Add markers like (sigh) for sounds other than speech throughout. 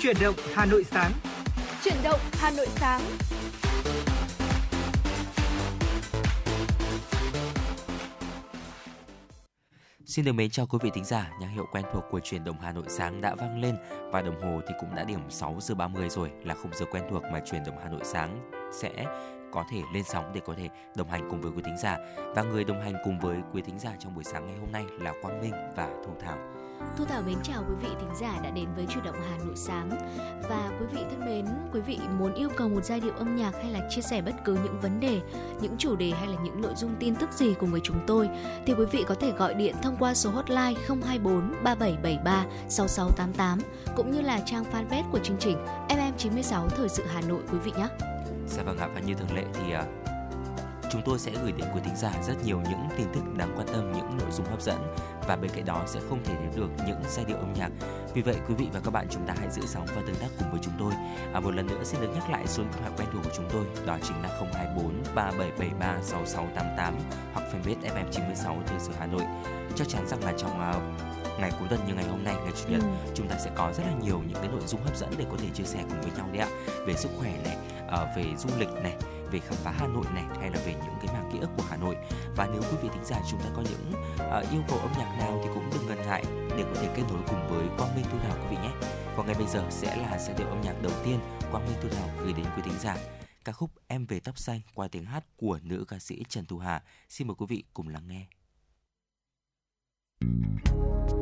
Chuyển động Hà Nội sáng. Chuyển động Hà Nội sáng. Xin được mến chào quý vị thính giả, nhạc hiệu quen thuộc của truyền động Hà Nội sáng đã vang lên và đồng hồ thì cũng đã điểm 6 giờ 30 rồi là khung giờ quen thuộc mà truyền động Hà Nội sáng sẽ có thể lên sóng để có thể đồng hành cùng với quý thính giả và người đồng hành cùng với quý thính giả trong buổi sáng ngày hôm nay là Quang Minh và Thu Thảo. Thu Thảo mến chào quý vị thính giả đã đến với chủ động Hà Nội sáng và quý vị thân mến, quý vị muốn yêu cầu một giai điệu âm nhạc hay là chia sẻ bất cứ những vấn đề, những chủ đề hay là những nội dung tin tức gì cùng với chúng tôi thì quý vị có thể gọi điện thông qua số hotline 024 3773 6688 cũng như là trang fanpage của chương trình FM96 Thời sự Hà Nội quý vị nhé. Dạ vâng ạ và như thường lệ thì uh, chúng tôi sẽ gửi đến quý thính giả rất nhiều những tin tức đáng quan tâm, những nội dung hấp dẫn và bên cạnh đó sẽ không thể thiếu được những giai điệu âm nhạc. Vì vậy quý vị và các bạn chúng ta hãy giữ sóng và tương tác cùng với chúng tôi. À, một lần nữa xin được nhắc lại số điện thoại quen thuộc của chúng tôi đó chính là 024 3773 6688 hoặc fanpage FM 96 Thời sự Hà Nội. Chắc chắn rằng là trong uh, ngày cuối tuần như ngày hôm nay ngày chủ nhật ừ. chúng ta sẽ có rất là nhiều những cái nội dung hấp dẫn để có thể chia sẻ cùng với nhau đấy ạ về sức khỏe này uh, về du lịch này về khám phá Hà Nội này hay là về những cái mảng ký ức của Hà Nội và nếu quý vị thính giả chúng ta có những uh, yêu cầu âm nhạc nào thì cũng đừng ngần ngại để có thể kết nối cùng với Quang Minh Thu Thảo quý vị nhé. Còn ngay bây giờ sẽ là giai điệu âm nhạc đầu tiên Quang Minh Thu Thảo gửi đến quý thính giả ca khúc Em về tóc xanh qua tiếng hát của nữ ca sĩ Trần Thu Hà. Xin mời quý vị cùng lắng nghe. đã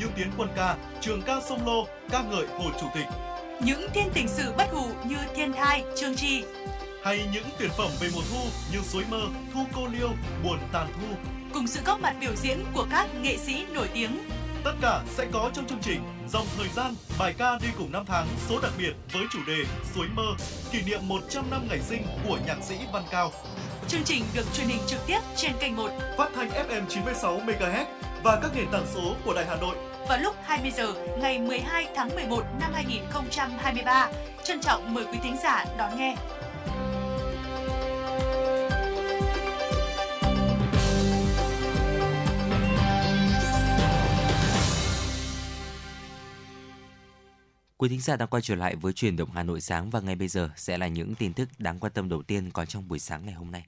như tiến quân ca, trường ca sông Lô, ca ngợi Hồ Chủ tịch. Những thiên tình sự bất hủ như Thiên Thai, Trương Tri. Hay những tuyệt phẩm về mùa thu như Suối Mơ, Thu Cô Liêu, Buồn Tàn Thu. Cùng sự góp mặt biểu diễn của các nghệ sĩ nổi tiếng. Tất cả sẽ có trong chương trình Dòng thời gian, bài ca đi cùng năm tháng số đặc biệt với chủ đề Suối Mơ, kỷ niệm 100 năm ngày sinh của nhạc sĩ Văn Cao. Chương trình được truyền hình trực tiếp trên kênh 1 phát thanh FM 96 MHz và các nền tảng số của Đài Hà Nội vào lúc 20 giờ ngày 12 tháng 11 năm 2023. Trân trọng mời quý thính giả đón nghe. Quý thính giả đang quay trở lại với truyền động Hà Nội sáng và ngay bây giờ sẽ là những tin tức đáng quan tâm đầu tiên có trong buổi sáng ngày hôm nay.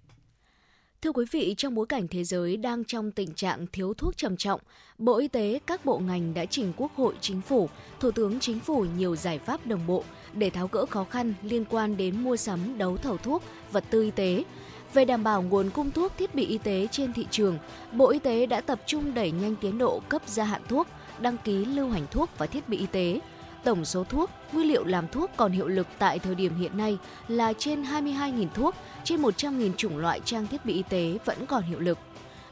Thưa quý vị, trong bối cảnh thế giới đang trong tình trạng thiếu thuốc trầm trọng, Bộ Y tế, các bộ ngành đã trình Quốc hội, Chính phủ, Thủ tướng Chính phủ nhiều giải pháp đồng bộ để tháo gỡ khó khăn liên quan đến mua sắm đấu thầu thuốc, vật tư y tế. Về đảm bảo nguồn cung thuốc thiết bị y tế trên thị trường, Bộ Y tế đã tập trung đẩy nhanh tiến độ cấp gia hạn thuốc, đăng ký lưu hành thuốc và thiết bị y tế, Tổng số thuốc, nguyên liệu làm thuốc còn hiệu lực tại thời điểm hiện nay là trên 22.000 thuốc, trên 100.000 chủng loại trang thiết bị y tế vẫn còn hiệu lực.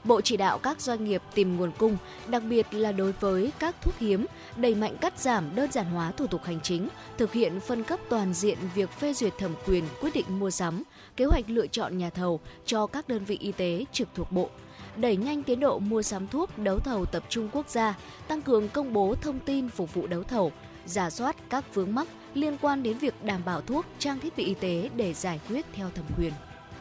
Bộ chỉ đạo các doanh nghiệp tìm nguồn cung, đặc biệt là đối với các thuốc hiếm, đẩy mạnh cắt giảm đơn giản hóa thủ tục hành chính, thực hiện phân cấp toàn diện việc phê duyệt thẩm quyền quyết định mua sắm, kế hoạch lựa chọn nhà thầu cho các đơn vị y tế trực thuộc bộ, đẩy nhanh tiến độ mua sắm thuốc đấu thầu tập trung quốc gia, tăng cường công bố thông tin phục vụ đấu thầu, giả soát các vướng mắc liên quan đến việc đảm bảo thuốc, trang thiết bị y tế để giải quyết theo thẩm quyền.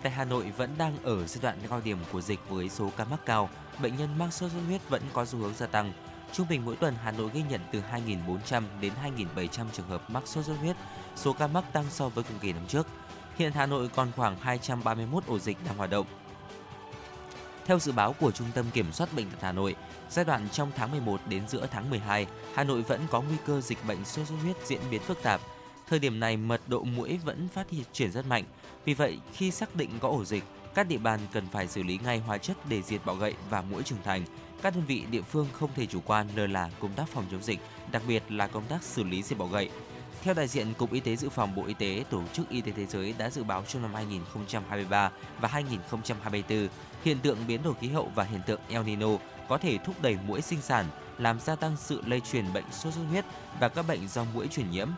Tại Hà Nội vẫn đang ở giai đoạn cao điểm của dịch với số ca mắc cao, bệnh nhân mắc sốt xuất huyết vẫn có xu hướng gia tăng. Trung bình mỗi tuần Hà Nội ghi nhận từ 2.400 đến 2.700 trường hợp mắc sốt xuất huyết, số ca mắc tăng so với cùng kỳ năm trước. Hiện Hà Nội còn khoảng 231 ổ dịch đang hoạt động. Theo dự báo của Trung tâm Kiểm soát Bệnh tật Hà Nội, giai đoạn trong tháng 11 đến giữa tháng 12, Hà Nội vẫn có nguy cơ dịch bệnh sốt xuất huyết diễn biến phức tạp. Thời điểm này, mật độ mũi vẫn phát hiện chuyển rất mạnh. Vì vậy, khi xác định có ổ dịch, các địa bàn cần phải xử lý ngay hóa chất để diệt bọ gậy và mũi trưởng thành. Các đơn vị địa phương không thể chủ quan lơ là công tác phòng chống dịch, đặc biệt là công tác xử lý diệt bọ gậy. Theo đại diện Cục Y tế Dự phòng Bộ Y tế, Tổ chức Y tế Thế giới đã dự báo trong năm 2023 và 2024, hiện tượng biến đổi khí hậu và hiện tượng El Nino có thể thúc đẩy mũi sinh sản, làm gia tăng sự lây truyền bệnh sốt xuất huyết và các bệnh do mũi truyền nhiễm.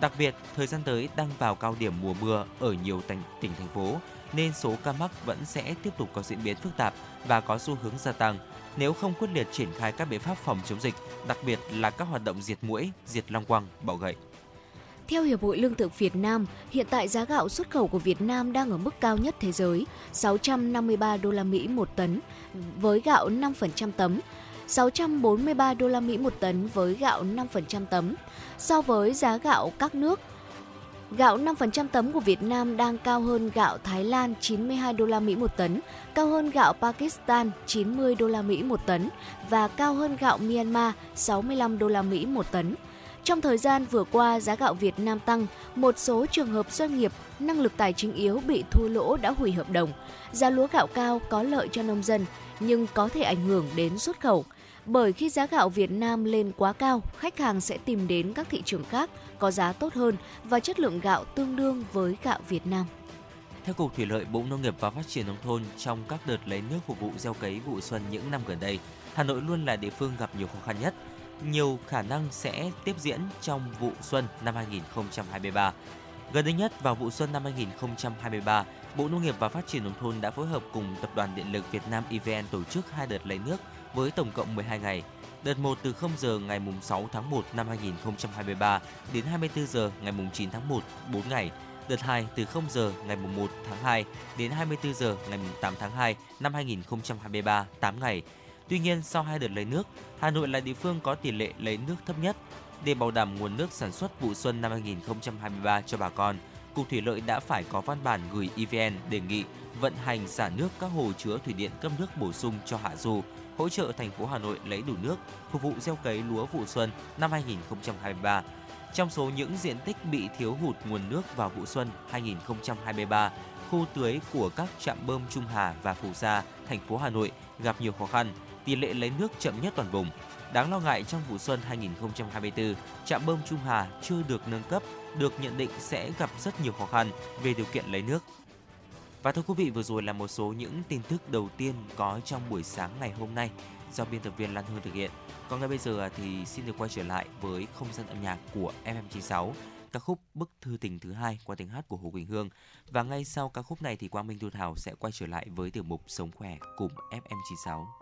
Đặc biệt, thời gian tới đang vào cao điểm mùa mưa ở nhiều tỉnh, tỉnh thành phố, nên số ca mắc vẫn sẽ tiếp tục có diễn biến phức tạp và có xu hướng gia tăng nếu không quyết liệt triển khai các biện pháp phòng chống dịch, đặc biệt là các hoạt động diệt mũi, diệt long quăng, bọ gậy. Theo Hiệp hội Lương thực Việt Nam, hiện tại giá gạo xuất khẩu của Việt Nam đang ở mức cao nhất thế giới, 653 đô la Mỹ một tấn với gạo 5% tấm, 643 đô la Mỹ một tấn với gạo 5% tấm. So với giá gạo các nước, gạo 5% tấm của Việt Nam đang cao hơn gạo Thái Lan 92 đô la Mỹ một tấn, cao hơn gạo Pakistan 90 đô la Mỹ một tấn và cao hơn gạo Myanmar 65 đô la Mỹ một tấn. Trong thời gian vừa qua, giá gạo Việt Nam tăng, một số trường hợp doanh nghiệp năng lực tài chính yếu bị thua lỗ đã hủy hợp đồng. Giá lúa gạo cao có lợi cho nông dân nhưng có thể ảnh hưởng đến xuất khẩu. Bởi khi giá gạo Việt Nam lên quá cao, khách hàng sẽ tìm đến các thị trường khác có giá tốt hơn và chất lượng gạo tương đương với gạo Việt Nam. Theo Cục Thủy lợi Bộ Nông nghiệp và Phát triển Nông thôn, trong các đợt lấy nước phục vụ gieo cấy vụ xuân những năm gần đây, Hà Nội luôn là địa phương gặp nhiều khó khăn nhất – nhiều khả năng sẽ tiếp diễn trong vụ xuân năm 2023. Gần đây nhất vào vụ xuân năm 2023, Bộ Nông nghiệp và Phát triển Nông thôn đã phối hợp cùng Tập đoàn Điện lực Việt Nam EVN tổ chức hai đợt lấy nước với tổng cộng 12 ngày. Đợt 1 từ 0 giờ ngày 6 tháng 1 năm 2023 đến 24 giờ ngày 9 tháng 1, 4 ngày. Đợt 2 từ 0 giờ ngày 1 tháng 2 đến 24 giờ ngày 8 tháng 2 năm 2023, 8 ngày Tuy nhiên, sau hai đợt lấy nước, Hà Nội là địa phương có tỷ lệ lấy nước thấp nhất. Để bảo đảm nguồn nước sản xuất vụ xuân năm 2023 cho bà con, Cục Thủy lợi đã phải có văn bản gửi EVN đề nghị vận hành xả nước các hồ chứa thủy điện cấp nước bổ sung cho hạ du, hỗ trợ thành phố Hà Nội lấy đủ nước phục vụ gieo cấy lúa vụ xuân năm 2023. Trong số những diện tích bị thiếu hụt nguồn nước vào vụ xuân 2023, khu tưới của các trạm bơm Trung Hà và Phù Sa, thành phố Hà Nội gặp nhiều khó khăn tỷ lệ lấy nước chậm nhất toàn vùng. Đáng lo ngại trong vụ xuân 2024, trạm bơm Trung Hà chưa được nâng cấp, được nhận định sẽ gặp rất nhiều khó khăn về điều kiện lấy nước. Và thưa quý vị, vừa rồi là một số những tin tức đầu tiên có trong buổi sáng ngày hôm nay do biên tập viên Lan Hương thực hiện. Còn ngay bây giờ thì xin được quay trở lại với không gian âm nhạc của FM96, ca khúc Bức thư tình thứ hai qua tiếng hát của Hồ Quỳnh Hương. Và ngay sau ca khúc này thì Quang Minh Thu Thảo sẽ quay trở lại với tiểu mục Sống khỏe cùng FM96.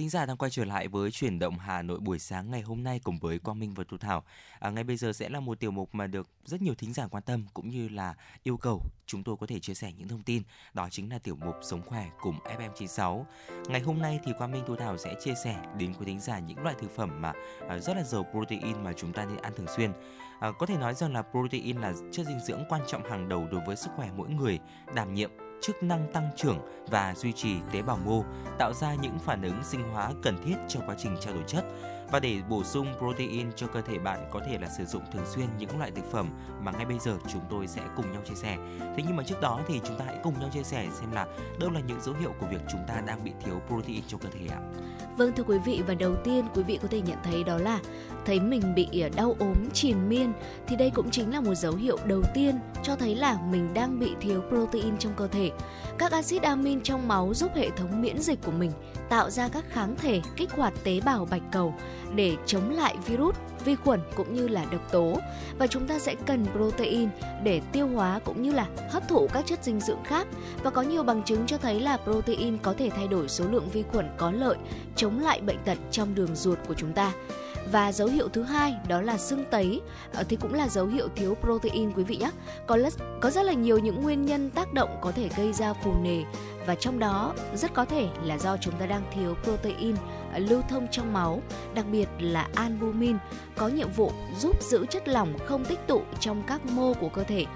thính giả đang quay trở lại với chuyển động Hà Nội buổi sáng ngày hôm nay cùng với Quang Minh và Thu Thảo. À, ngay bây giờ sẽ là một tiểu mục mà được rất nhiều thính giả quan tâm cũng như là yêu cầu chúng tôi có thể chia sẻ những thông tin. Đó chính là tiểu mục Sống khỏe cùng FM96. Ngày hôm nay thì Quang Minh Thu Thảo sẽ chia sẻ đến quý thính giả những loại thực phẩm mà à, rất là giàu protein mà chúng ta nên ăn thường xuyên. À, có thể nói rằng là protein là chất dinh dưỡng quan trọng hàng đầu đối với sức khỏe mỗi người, đảm nhiệm chức năng tăng trưởng và duy trì tế bào mô, tạo ra những phản ứng sinh hóa cần thiết cho quá trình trao đổi chất. Và để bổ sung protein cho cơ thể bạn có thể là sử dụng thường xuyên những loại thực phẩm mà ngay bây giờ chúng tôi sẽ cùng nhau chia sẻ. Thế nhưng mà trước đó thì chúng ta hãy cùng nhau chia sẻ xem là đâu là những dấu hiệu của việc chúng ta đang bị thiếu protein trong cơ thể ạ. Vâng thưa quý vị và đầu tiên quý vị có thể nhận thấy đó là thấy mình bị ờ, đau ốm triền miên thì đây cũng chính là một dấu hiệu đầu tiên cho thấy là mình đang bị thiếu protein trong cơ thể. Các axit amin trong máu giúp hệ thống miễn dịch của mình tạo ra các kháng thể kích hoạt tế bào bạch cầu để chống lại virus, vi khuẩn cũng như là độc tố và chúng ta sẽ cần protein để tiêu hóa cũng như là hấp thụ các chất dinh dưỡng khác và có nhiều bằng chứng cho thấy là protein có thể thay đổi số lượng vi khuẩn có lợi chống lại bệnh tật trong đường ruột của chúng ta. Và dấu hiệu thứ hai đó là sưng tấy ờ, thì cũng là dấu hiệu thiếu protein quý vị nhé. Có rất, có rất là nhiều những nguyên nhân tác động có thể gây ra phù nề và trong đó rất có thể là do chúng ta đang thiếu protein ờ, lưu thông trong máu, đặc biệt là albumin có nhiệm vụ giúp giữ chất lỏng không tích tụ trong các mô của cơ thể.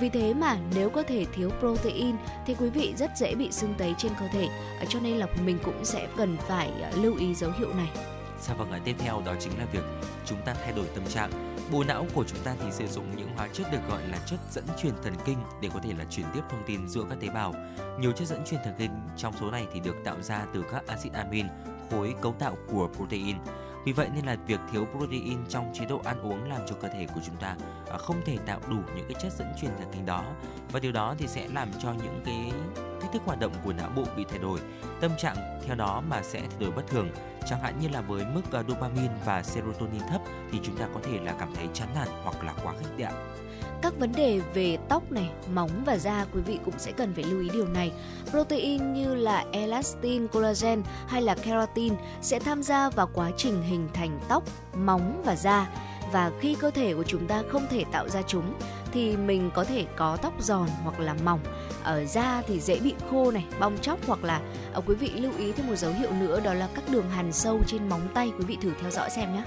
Vì thế mà nếu cơ thể thiếu protein thì quý vị rất dễ bị sưng tấy trên cơ thể. Ờ, cho nên là mình cũng sẽ cần phải lưu ý dấu hiệu này. Dạ vâng, à, tiếp theo đó chính là việc chúng ta thay đổi tâm trạng. Bộ não của chúng ta thì sử dụng những hóa chất được gọi là chất dẫn truyền thần kinh để có thể là truyền tiếp thông tin giữa các tế bào. Nhiều chất dẫn truyền thần kinh trong số này thì được tạo ra từ các axit amin, khối cấu tạo của protein. Vì vậy nên là việc thiếu protein trong chế độ ăn uống làm cho cơ thể của chúng ta à, không thể tạo đủ những cái chất dẫn truyền thần kinh đó. Và điều đó thì sẽ làm cho những cái cách thức hoạt động của não bộ bị thay đổi, tâm trạng theo đó mà sẽ thay đổi bất thường. Chẳng hạn như là với mức à, dopamine và serotonin thấp thì chúng ta có thể là cảm thấy chán nản hoặc là quá khích ạ. Các vấn đề về tóc này, móng và da quý vị cũng sẽ cần phải lưu ý điều này. Protein như là elastin, collagen hay là keratin sẽ tham gia vào quá trình hình thành tóc, móng và da và khi cơ thể của chúng ta không thể tạo ra chúng thì mình có thể có tóc giòn hoặc là mỏng ở da thì dễ bị khô này bong chóc hoặc là ở quý vị lưu ý thêm một dấu hiệu nữa đó là các đường hằn sâu trên móng tay quý vị thử theo dõi xem nhé.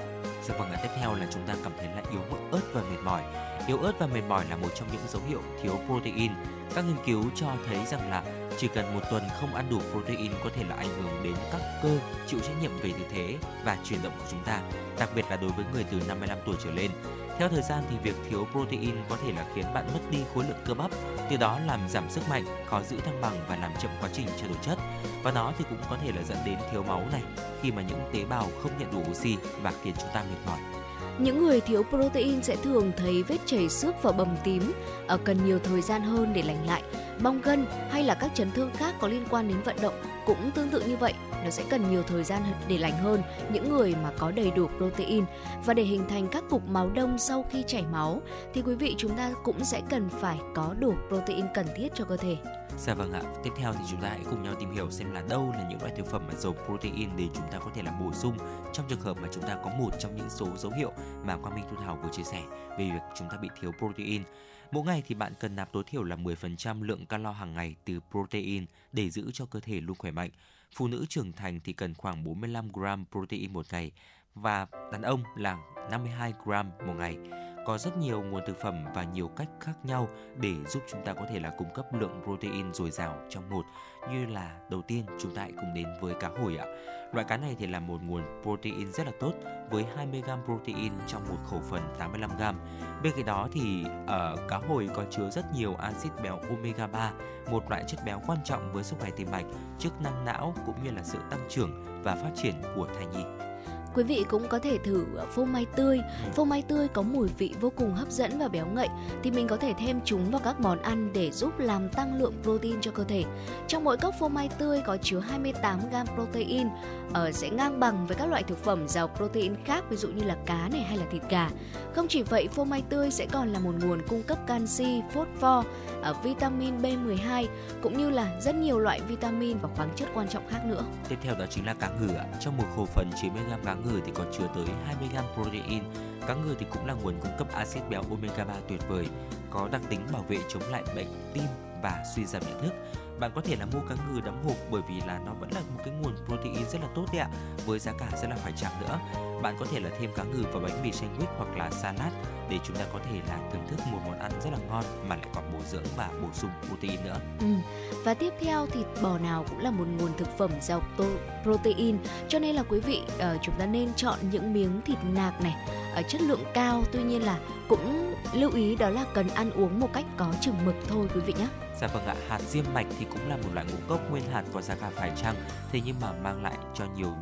Dạ vâng, tiếp theo là chúng ta cảm thấy là yếu ớt và mệt mỏi. Yếu ớt và mệt mỏi là một trong những dấu hiệu thiếu protein. Các nghiên cứu cho thấy rằng là chỉ cần một tuần không ăn đủ protein có thể là ảnh hưởng đến các cơ chịu trách nhiệm về tư thế và chuyển động của chúng ta, đặc biệt là đối với người từ 55 tuổi trở lên. Theo thời gian thì việc thiếu protein có thể là khiến bạn mất đi khối lượng cơ bắp, từ đó làm giảm sức mạnh, khó giữ thăng bằng và làm chậm quá trình trao đổi chất. Và nó thì cũng có thể là dẫn đến thiếu máu này khi mà những tế bào không nhận đủ oxy và khiến chúng ta mệt mỏi. Những người thiếu protein sẽ thường thấy vết chảy xước và bầm tím, ở cần nhiều thời gian hơn để lành lại. Bong gân hay là các chấn thương khác có liên quan đến vận động cũng tương tự như vậy nó sẽ cần nhiều thời gian để lành hơn những người mà có đầy đủ protein và để hình thành các cục máu đông sau khi chảy máu thì quý vị chúng ta cũng sẽ cần phải có đủ protein cần thiết cho cơ thể. Dạ vâng ạ. Tiếp theo thì chúng ta hãy cùng nhau tìm hiểu xem là đâu là những loại thực phẩm mà giàu protein để chúng ta có thể là bổ sung trong trường hợp mà chúng ta có một trong những số dấu hiệu mà Quang Minh Thu Thảo vừa chia sẻ về việc chúng ta bị thiếu protein. Mỗi ngày thì bạn cần nạp tối thiểu là 10% lượng calo hàng ngày từ protein để giữ cho cơ thể luôn khỏe mạnh. Phụ nữ trưởng thành thì cần khoảng 45 gram protein một ngày và đàn ông là 52 gram một ngày có rất nhiều nguồn thực phẩm và nhiều cách khác nhau để giúp chúng ta có thể là cung cấp lượng protein dồi dào trong một như là đầu tiên chúng ta hãy cùng đến với cá hồi ạ. Loại cá này thì là một nguồn protein rất là tốt với 20g protein trong một khẩu phần 85g. Bên cạnh đó thì ở cá hồi có chứa rất nhiều axit béo omega 3, một loại chất béo quan trọng với sức khỏe tim mạch, chức năng não cũng như là sự tăng trưởng và phát triển của thai nhi. Quý vị cũng có thể thử phô mai tươi. Ừ. Phô mai tươi có mùi vị vô cùng hấp dẫn và béo ngậy thì mình có thể thêm chúng vào các món ăn để giúp làm tăng lượng protein cho cơ thể. Trong mỗi cốc phô mai tươi có chứa 28 g protein, ở sẽ ngang bằng với các loại thực phẩm giàu protein khác ví dụ như là cá này hay là thịt gà. Không chỉ vậy, phô mai tươi sẽ còn là một nguồn cung cấp canxi, phosphor, ờ, vitamin B12 cũng như là rất nhiều loại vitamin và khoáng chất quan trọng khác nữa. Tiếp theo đó chính là cá ngừ ạ. Trong một khẩu phần 90g cá ngừ thì còn chứa tới 20g protein. Cá ngừ thì cũng là nguồn cung cấp axit béo omega 3 tuyệt vời, có đặc tính bảo vệ chống lại bệnh tim và suy giảm nhận thức. Bạn có thể là mua cá ngừ đóng hộp bởi vì là nó vẫn là một cái nguồn protein rất là tốt đấy ạ, với giá cả rất là phải chăng nữa. Bạn có thể là thêm cá ngừ vào bánh mì sandwich hoặc là salad để chúng ta có thể là thưởng thức một món ăn rất là ngon mà lại còn bổ dưỡng và bổ sung protein nữa. Ừ. Và tiếp theo thịt bò nào cũng là một nguồn thực phẩm giàu protein cho nên là quý vị uh, chúng ta nên chọn những miếng thịt nạc này ở chất lượng cao tuy nhiên là cũng lưu ý đó là cần ăn uống một cách có chừng mực thôi quý vị nhé. Dạ vâng ạ, hạt diêm mạch thì cũng là một loại ngũ cốc nguyên hạt có giá cả phải chăng, thế nhưng mà mang lại cho nhiều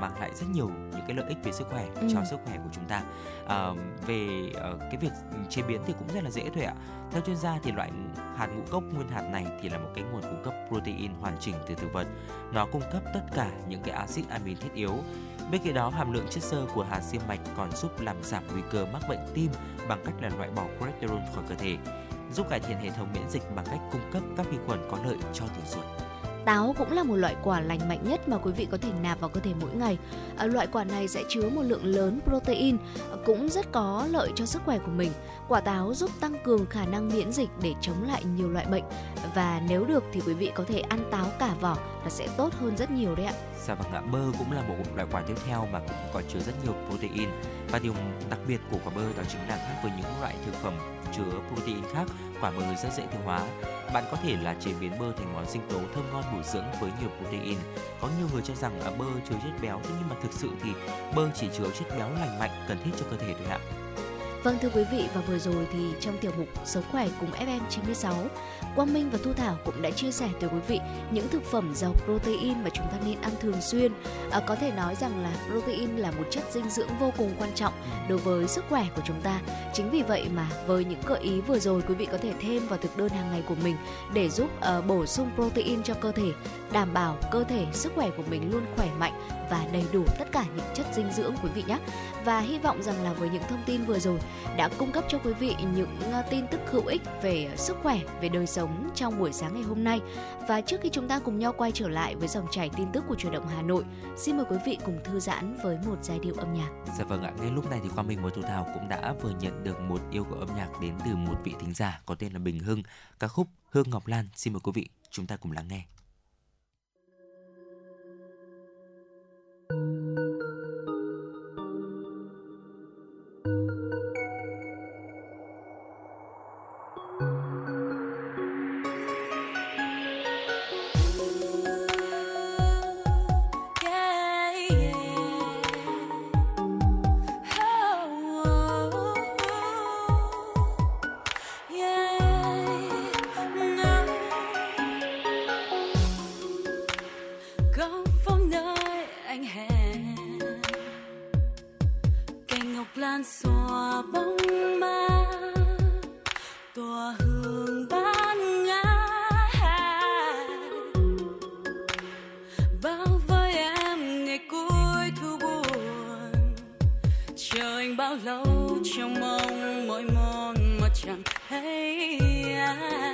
mang lại rất nhiều những cái lợi ích về sức khỏe Ừ. cho sức khỏe của chúng ta. À, về ờ, cái việc chế biến thì cũng rất là dễ thôi ạ. Theo chuyên gia thì loại hạt ngũ cốc nguyên hạt này thì là một cái nguồn cung cấp protein hoàn chỉnh từ thực vật. Nó cung cấp tất cả những cái axit amin thiết yếu. Bên cạnh đó, hàm lượng chất xơ của hạt diêm mạch còn giúp làm giảm nguy cơ mắc bệnh tim bằng cách là loại bỏ cholesterol khỏi cơ thể giúp cải thiện hệ thống miễn dịch bằng cách cung cấp các vi khuẩn có lợi cho đường ruột. Táo cũng là một loại quả lành mạnh nhất mà quý vị có thể nạp vào cơ thể mỗi ngày. À, loại quả này sẽ chứa một lượng lớn protein, cũng rất có lợi cho sức khỏe của mình. Quả táo giúp tăng cường khả năng miễn dịch để chống lại nhiều loại bệnh và nếu được thì quý vị có thể ăn táo cả vỏ là sẽ tốt hơn rất nhiều đấy ạ. Dạ vâng ạ, bơ cũng là một loại quả tiếp theo mà cũng có chứa rất nhiều protein và điều đặc biệt của quả bơ đó chính là khác với những loại thực phẩm chứa protein khác, quả bơ rất dễ tiêu hóa. Bạn có thể là chế biến bơ thành món sinh tố thơm ngon bổ dưỡng với nhiều protein. Có nhiều người cho rằng bơ chứa chất béo, thế nhưng mà thực sự thì bơ chỉ chứa chất béo lành mạnh cần thiết cho cơ thể thôi ạ. Vâng thưa quý vị và vừa rồi thì trong tiểu mục Sống khỏe cùng FM96, Quang Minh và Thu Thảo cũng đã chia sẻ tới quý vị những thực phẩm giàu protein mà chúng ta nên ăn thường xuyên. À, có thể nói rằng là protein là một chất dinh dưỡng vô cùng quan trọng đối với sức khỏe của chúng ta. Chính vì vậy mà với những gợi ý vừa rồi quý vị có thể thêm vào thực đơn hàng ngày của mình để giúp ờ, bổ sung protein cho cơ thể, đảm bảo cơ thể sức khỏe của mình luôn khỏe mạnh và đầy đủ tất cả những chất dinh dưỡng quý vị nhé. Và hy vọng rằng là với những thông tin vừa rồi đã cung cấp cho quý vị những ờ, tin tức hữu ích về sức khỏe, về đời sống trong buổi sáng ngày hôm nay. Và trước khi chúng ta cùng nhau quay trở lại với dòng chảy tin tức của truyền động Hà Nội, xin mời quý vị cùng thư giãn với một giai điệu âm nhạc. Dạ vâng ạ, ngay lúc này thì Quang Minh và Thu Thảo cũng đã vừa nhận được một yêu cầu âm nhạc đến từ một vị thính giả có tên là Bình Hưng, ca khúc Hương Ngọc Lan. Xin mời quý vị, chúng ta cùng lắng nghe. Bao lâu trong mong mỗi mòn mà chẳng thấy ai.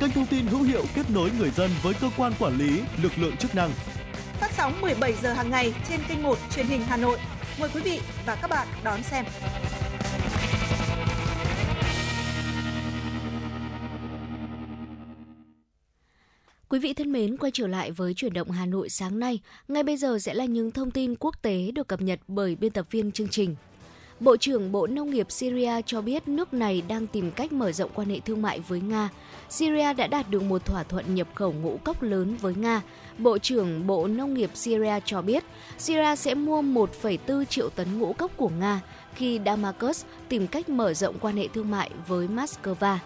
kênh thông tin hữu hiệu kết nối người dân với cơ quan quản lý, lực lượng chức năng. Phát sóng 17 giờ hàng ngày trên kênh 1 truyền hình Hà Nội. Mời quý vị và các bạn đón xem. Quý vị thân mến, quay trở lại với chuyển động Hà Nội sáng nay. Ngay bây giờ sẽ là những thông tin quốc tế được cập nhật bởi biên tập viên chương trình Bộ trưởng Bộ Nông nghiệp Syria cho biết nước này đang tìm cách mở rộng quan hệ thương mại với Nga. Syria đã đạt được một thỏa thuận nhập khẩu ngũ cốc lớn với Nga. Bộ trưởng Bộ Nông nghiệp Syria cho biết Syria sẽ mua 1,4 triệu tấn ngũ cốc của Nga khi Damascus tìm cách mở rộng quan hệ thương mại với Moscow.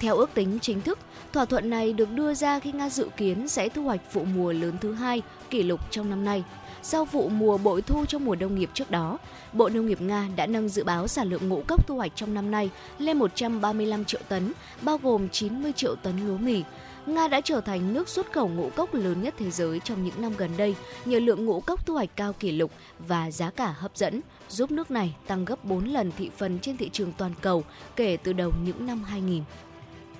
Theo ước tính chính thức, thỏa thuận này được đưa ra khi Nga dự kiến sẽ thu hoạch vụ mùa lớn thứ hai kỷ lục trong năm nay. Sau vụ mùa bội thu trong mùa đông nghiệp trước đó, Bộ Nông nghiệp Nga đã nâng dự báo sản lượng ngũ cốc thu hoạch trong năm nay lên 135 triệu tấn, bao gồm 90 triệu tấn lúa mì. Nga đã trở thành nước xuất khẩu ngũ cốc lớn nhất thế giới trong những năm gần đây nhờ lượng ngũ cốc thu hoạch cao kỷ lục và giá cả hấp dẫn, giúp nước này tăng gấp 4 lần thị phần trên thị trường toàn cầu kể từ đầu những năm 2000.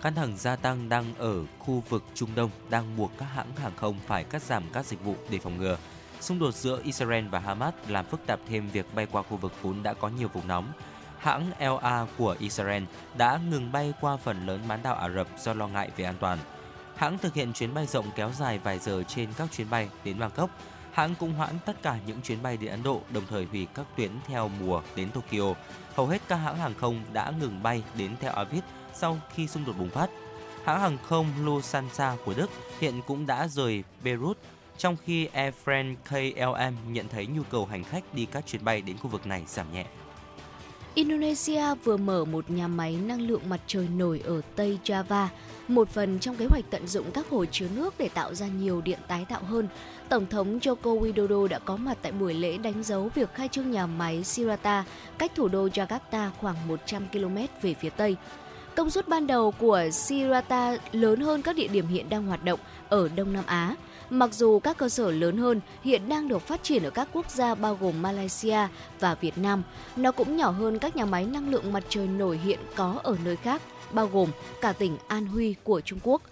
Căng thẳng gia tăng đang ở khu vực Trung Đông đang buộc các hãng hàng không phải cắt giảm các dịch vụ để phòng ngừa. Xung đột giữa Israel và Hamas làm phức tạp thêm việc bay qua khu vực vốn đã có nhiều vùng nóng. Hãng LA của Israel đã ngừng bay qua phần lớn bán đảo Ả Rập do lo ngại về an toàn. Hãng thực hiện chuyến bay rộng kéo dài vài giờ trên các chuyến bay đến Bangkok. Hãng cũng hoãn tất cả những chuyến bay đến Ấn Độ, đồng thời hủy các tuyến theo mùa đến Tokyo. Hầu hết các hãng hàng không đã ngừng bay đến Tel Aviv sau khi xung đột bùng phát. Hãng hàng không Lufthansa của Đức hiện cũng đã rời Beirut, trong khi Air France KLM nhận thấy nhu cầu hành khách đi các chuyến bay đến khu vực này giảm nhẹ. Indonesia vừa mở một nhà máy năng lượng mặt trời nổi ở Tây Java, một phần trong kế hoạch tận dụng các hồ chứa nước để tạo ra nhiều điện tái tạo hơn. Tổng thống Joko Widodo đã có mặt tại buổi lễ đánh dấu việc khai trương nhà máy Sirata cách thủ đô Jakarta khoảng 100 km về phía Tây. Công suất ban đầu của Sirata lớn hơn các địa điểm hiện đang hoạt động ở Đông Nam Á. Mặc dù các cơ sở lớn hơn hiện đang được phát triển ở các quốc gia bao gồm Malaysia và Việt Nam, nó cũng nhỏ hơn các nhà máy năng lượng mặt trời nổi hiện có ở nơi khác, bao gồm cả tỉnh An Huy của Trung Quốc.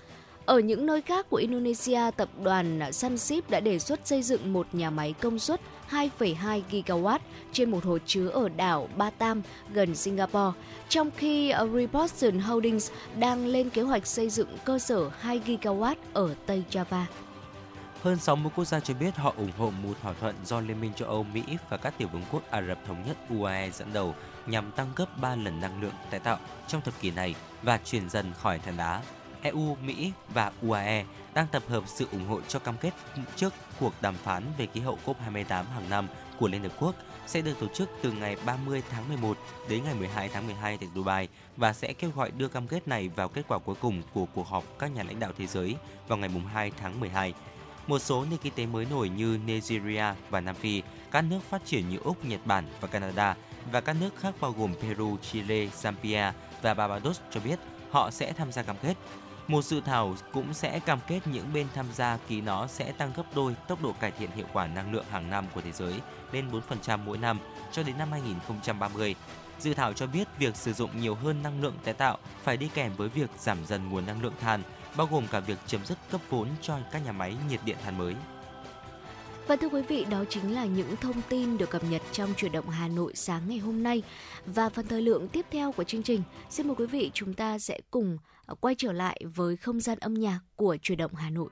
Ở những nơi khác của Indonesia, tập đoàn Sunship đã đề xuất xây dựng một nhà máy công suất 2,2 gigawatt trên một hồ chứa ở đảo Batam gần Singapore, trong khi ờ, Reporton Holdings đang lên kế hoạch xây dựng cơ sở 2 gigawatt ở Tây Java. Hơn 60 quốc gia cho biết họ ủng hộ một thỏa thuận do Liên minh châu Âu, Mỹ và các tiểu vương quốc Ả Rập Thống nhất UAE dẫn đầu nhằm tăng gấp 3 lần năng lượng tái tạo trong thập kỷ này và chuyển dần khỏi than đá. EU, Mỹ và UAE đang tập hợp sự ủng hộ cho cam kết trước cuộc đàm phán về khí hậu COP28 hàng năm của Liên Hợp Quốc sẽ được tổ chức từ ngày 30 tháng 11 đến ngày 12 tháng 12 tại Dubai và sẽ kêu gọi đưa cam kết này vào kết quả cuối cùng của cuộc họp các nhà lãnh đạo thế giới vào ngày 2 tháng 12. Một số nền kinh tế mới nổi như Nigeria và Nam Phi, các nước phát triển như Úc, Nhật Bản và Canada và các nước khác bao gồm Peru, Chile, Zambia và Barbados cho biết họ sẽ tham gia cam kết. Một dự thảo cũng sẽ cam kết những bên tham gia ký nó sẽ tăng gấp đôi tốc độ cải thiện hiệu quả năng lượng hàng năm của thế giới lên 4% mỗi năm cho đến năm 2030. Dự thảo cho biết việc sử dụng nhiều hơn năng lượng tái tạo phải đi kèm với việc giảm dần nguồn năng lượng than, bao gồm cả việc chấm dứt cấp vốn cho các nhà máy nhiệt điện than mới. Và thưa quý vị, đó chính là những thông tin được cập nhật trong chuyển động Hà Nội sáng ngày hôm nay. Và phần thời lượng tiếp theo của chương trình, xin mời quý vị chúng ta sẽ cùng quay trở lại với không gian âm nhạc của chuyển động Hà Nội.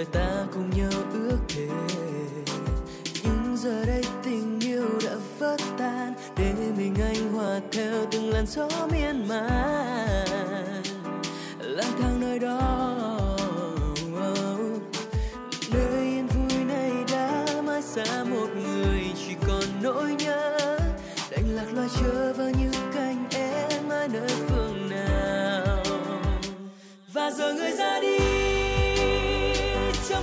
Người ta cùng nhau ước thề. Nhưng giờ đây tình yêu đã vỡ tan, để mình anh hòa theo từng làn gió miên man. Lang thang nơi đó oh, nơi yên vui này đã mãi xa một người chỉ còn nỗi nhớ. Đành lạc loài chờ vào những cánh em mãi nơi phương nào. Và giờ người ra đi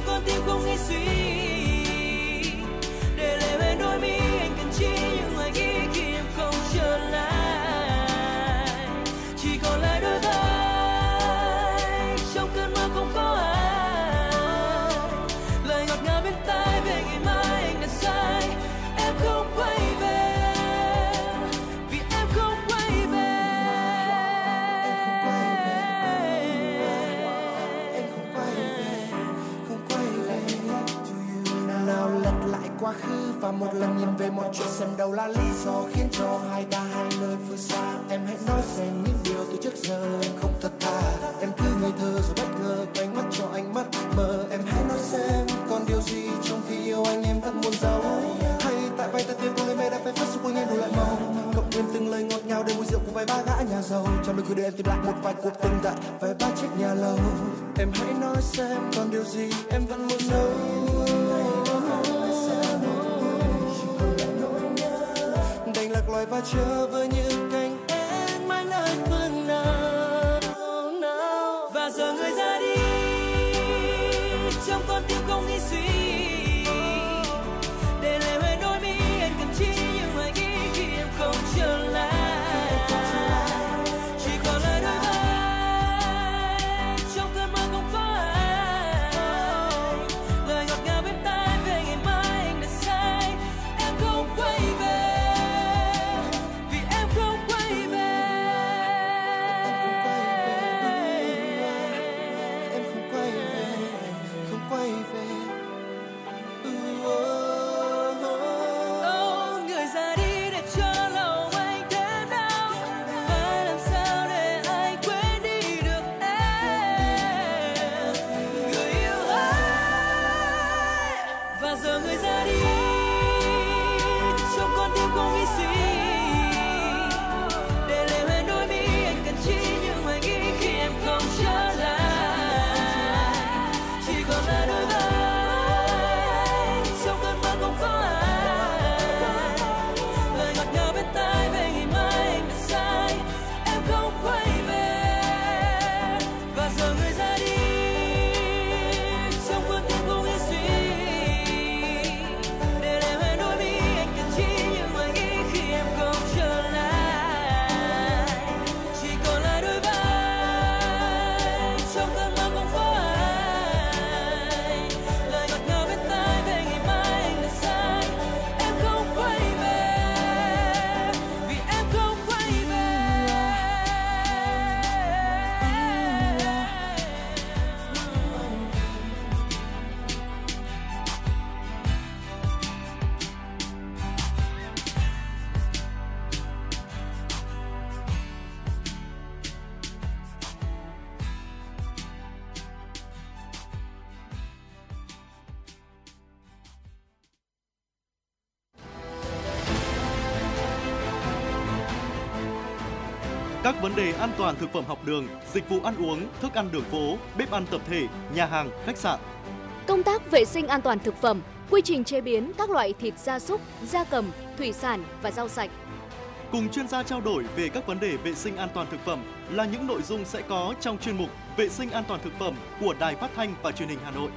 không quay khứ và một lần nhìn về một chuyện xem đâu là lý do khiến cho hai ta hai nơi phương xa. Em hãy nói xem những điều từ trước giờ, em không thật thà. Em cứ ngây thơ rồi bất ngờ quanh mắt cho anh mắt mơ em hãy nói xem còn điều gì trong khi yêu anh em vẫn muốn giấu hay tại vai ta tiên người mẹ đã phải phát xúc quanh em đổi lại màu cộng thêm từng lời ngọt ngào đầy mùi rượu của vài ba gã nhà giàu. Trong đôi khi đưa em tìm lại một vài cuộc tình tại vài ba chiếc nhà lầu. Em hãy nói xem còn điều gì em vẫn muốn giấu đành và chờ với những Các vấn đề an toàn thực phẩm học đường, dịch vụ ăn uống, thức ăn đường phố, bếp ăn tập thể, nhà hàng, khách sạn. Công tác vệ sinh an toàn thực phẩm, quy trình chế biến các loại thịt gia súc, gia cầm, thủy sản và rau sạch. Cùng chuyên gia trao đổi về các vấn đề vệ sinh an toàn thực phẩm là những nội dung sẽ có trong chuyên mục Vệ sinh an toàn thực phẩm của Đài Phát thanh và Truyền hình Hà Nội.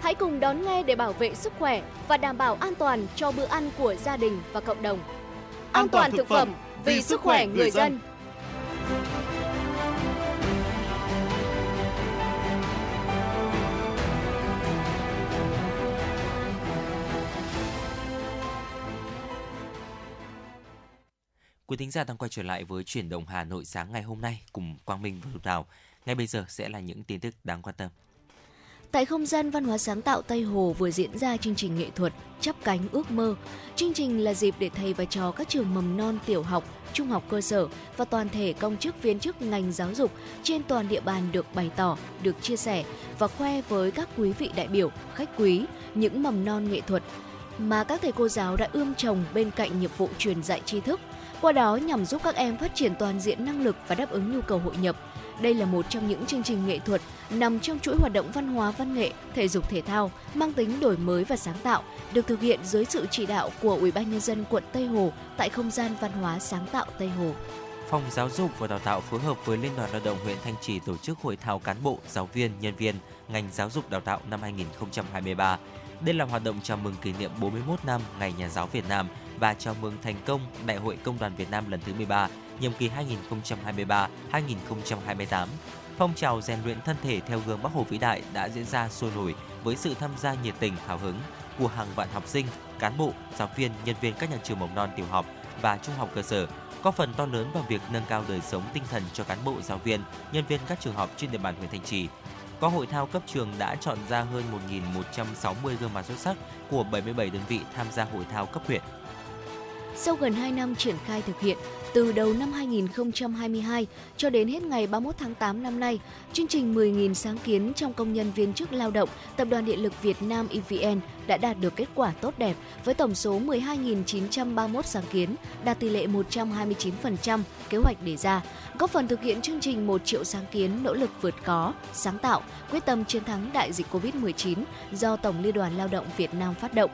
Hãy cùng đón nghe để bảo vệ sức khỏe và đảm bảo an toàn cho bữa ăn của gia đình và cộng đồng. An toàn thực phẩm vì sức khỏe người dân. Quý thính giả đang quay trở lại với chuyển động Hà Nội sáng ngày hôm nay cùng Quang Minh và Lục Đào. Ngay bây giờ sẽ là những tin tức đáng quan tâm. Tại không gian văn hóa sáng tạo Tây Hồ vừa diễn ra chương trình nghệ thuật Chắp cánh ước mơ. Chương trình là dịp để thầy và trò các trường mầm non, tiểu học, trung học cơ sở và toàn thể công chức viên chức ngành giáo dục trên toàn địa bàn được bày tỏ, được chia sẻ và khoe với các quý vị đại biểu, khách quý những mầm non nghệ thuật mà các thầy cô giáo đã ươm trồng bên cạnh nhiệm vụ truyền dạy tri thức. Qua đó nhằm giúp các em phát triển toàn diện năng lực và đáp ứng nhu cầu hội nhập. Đây là một trong những chương trình nghệ thuật nằm trong chuỗi hoạt động văn hóa văn nghệ, thể dục thể thao mang tính đổi mới và sáng tạo, được thực hiện dưới sự chỉ đạo của Ủy ban nhân dân quận Tây Hồ tại không gian văn hóa sáng tạo Tây Hồ. Phòng Giáo dục và Đào tạo phối hợp với Liên đoàn Lao động huyện Thanh Trì tổ chức hội thảo cán bộ, giáo viên, nhân viên ngành giáo dục đào tạo năm 2023. Đây là hoạt động chào mừng kỷ niệm 41 năm Ngày Nhà giáo Việt Nam và chào mừng thành công Đại hội Công đoàn Việt Nam lần thứ 13, nhiệm kỳ 2023-2028. Phong trào rèn luyện thân thể theo gương Bắc Hồ vĩ đại đã diễn ra sôi nổi với sự tham gia nhiệt tình hào hứng của hàng vạn học sinh, cán bộ, giáo viên, nhân viên các nhà trường mầm non tiểu học và trung học cơ sở, góp phần to lớn vào việc nâng cao đời sống tinh thần cho cán bộ, giáo viên, nhân viên các trường học trên địa bàn huyện Thanh Trì. Có hội thao cấp trường đã chọn ra hơn 1.160 gương mặt xuất sắc của 77 đơn vị tham gia hội thao cấp huyện. Sau gần 2 năm triển khai thực hiện, từ đầu năm 2022 cho đến hết ngày 31 tháng 8 năm nay, chương trình 10.000 sáng kiến trong công nhân viên chức lao động Tập đoàn Điện lực Việt Nam EVN đã đạt được kết quả tốt đẹp với tổng số 12.931 sáng kiến, đạt tỷ lệ 129% kế hoạch đề ra, góp phần thực hiện chương trình 1 triệu sáng kiến nỗ lực vượt khó, sáng tạo, quyết tâm chiến thắng đại dịch COVID-19 do Tổng Liên đoàn Lao động Việt Nam phát động.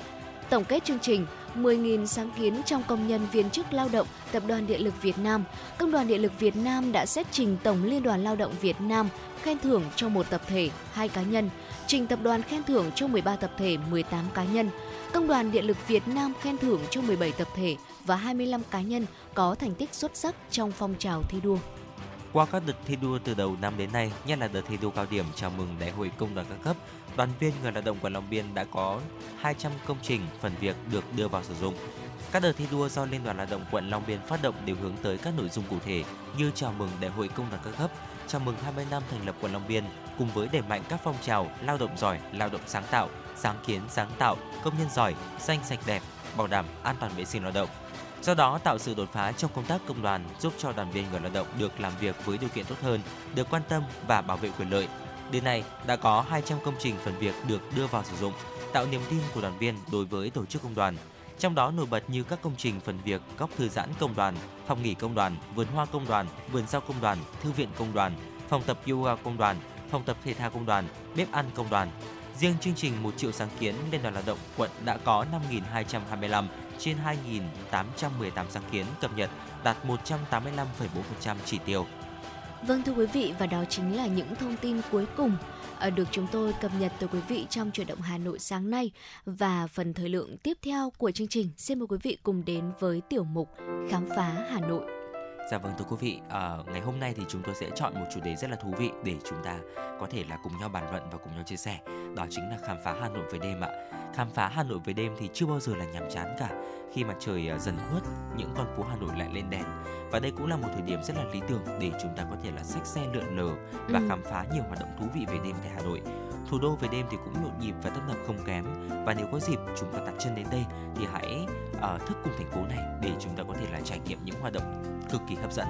Tổng kết chương trình, 10.000 sáng kiến trong công nhân viên chức lao động Tập đoàn Điện lực Việt Nam, Công đoàn Điện lực Việt Nam đã xét trình Tổng Liên đoàn Lao động Việt Nam khen thưởng cho một tập thể, hai cá nhân, trình tập đoàn khen thưởng cho 13 tập thể, 18 cá nhân. Công đoàn Điện lực Việt Nam khen thưởng cho 17 tập thể và 25 cá nhân có thành tích xuất sắc trong phong trào thi đua. Qua các đợt thi đua từ đầu năm đến nay, nhất là đợt thi đua cao điểm chào mừng Đại hội Công đoàn các cấp, đoàn viên người lao động quận Long Biên đã có 200 công trình phần việc được đưa vào sử dụng. Các đợt thi đua do Liên đoàn Lao động quận Long Biên phát động đều hướng tới các nội dung cụ thể như chào mừng Đại hội Công đoàn các cấp, chào mừng 20 năm thành lập quận Long Biên cùng với đẩy mạnh các phong trào lao động giỏi, lao động sáng tạo, sáng kiến sáng tạo, công nhân giỏi, xanh sạch đẹp, bảo đảm an toàn vệ sinh lao động. Do đó tạo sự đột phá trong công tác công đoàn giúp cho đoàn viên người lao động được làm việc với điều kiện tốt hơn, được quan tâm và bảo vệ quyền lợi. Đến nay đã có 200 công trình phần việc được đưa vào sử dụng, tạo niềm tin của đoàn viên đối với tổ chức công đoàn. Trong đó nổi bật như các công trình phần việc góc thư giãn công đoàn, phòng nghỉ công đoàn, vườn hoa công đoàn, vườn rau công đoàn, thư viện công đoàn, phòng tập yoga công đoàn, phòng tập thể thao công đoàn, bếp ăn công đoàn. Riêng chương trình 1 triệu sáng kiến Liên đoàn Lao động quận đã có 5.225 trên 2.818 sáng kiến cập nhật, đạt 185,4% chỉ tiêu. Vâng thưa quý vị, và đó chính là những thông tin cuối cùng ờ, được chúng tôi cập nhật tới quý vị trong chuyển động Hà Nội sáng nay và phần thời lượng tiếp theo của chương trình xin mời quý vị cùng đến với tiểu mục khám phá Hà Nội. Dạ vâng thưa quý vị, à, ngày hôm nay thì chúng tôi sẽ chọn một chủ đề rất là thú vị để chúng ta có thể là cùng nhau bàn luận và cùng nhau chia sẻ. Đó chính là khám phá Hà Nội về đêm ạ. Khám phá Hà Nội về đêm thì chưa bao giờ là nhàm chán cả. Khi mà trời à, dần khuất, những con phố Hà Nội lại lên đèn. Và đây cũng là một thời điểm rất là lý tưởng để chúng ta có thể là xách xe lượn lờ và Ừ. khám phá nhiều hoạt động thú vị về đêm tại Hà Nội. Thủ đô về đêm thì cũng nhộn nhịp và tấp nập không kém. Và nếu có dịp chúng ta đặt chân đến đây thì hãy à, thức cùng thành phố này để chúng ta có thể là trải nghiệm những hoạt động cực kỳ hấp dẫn.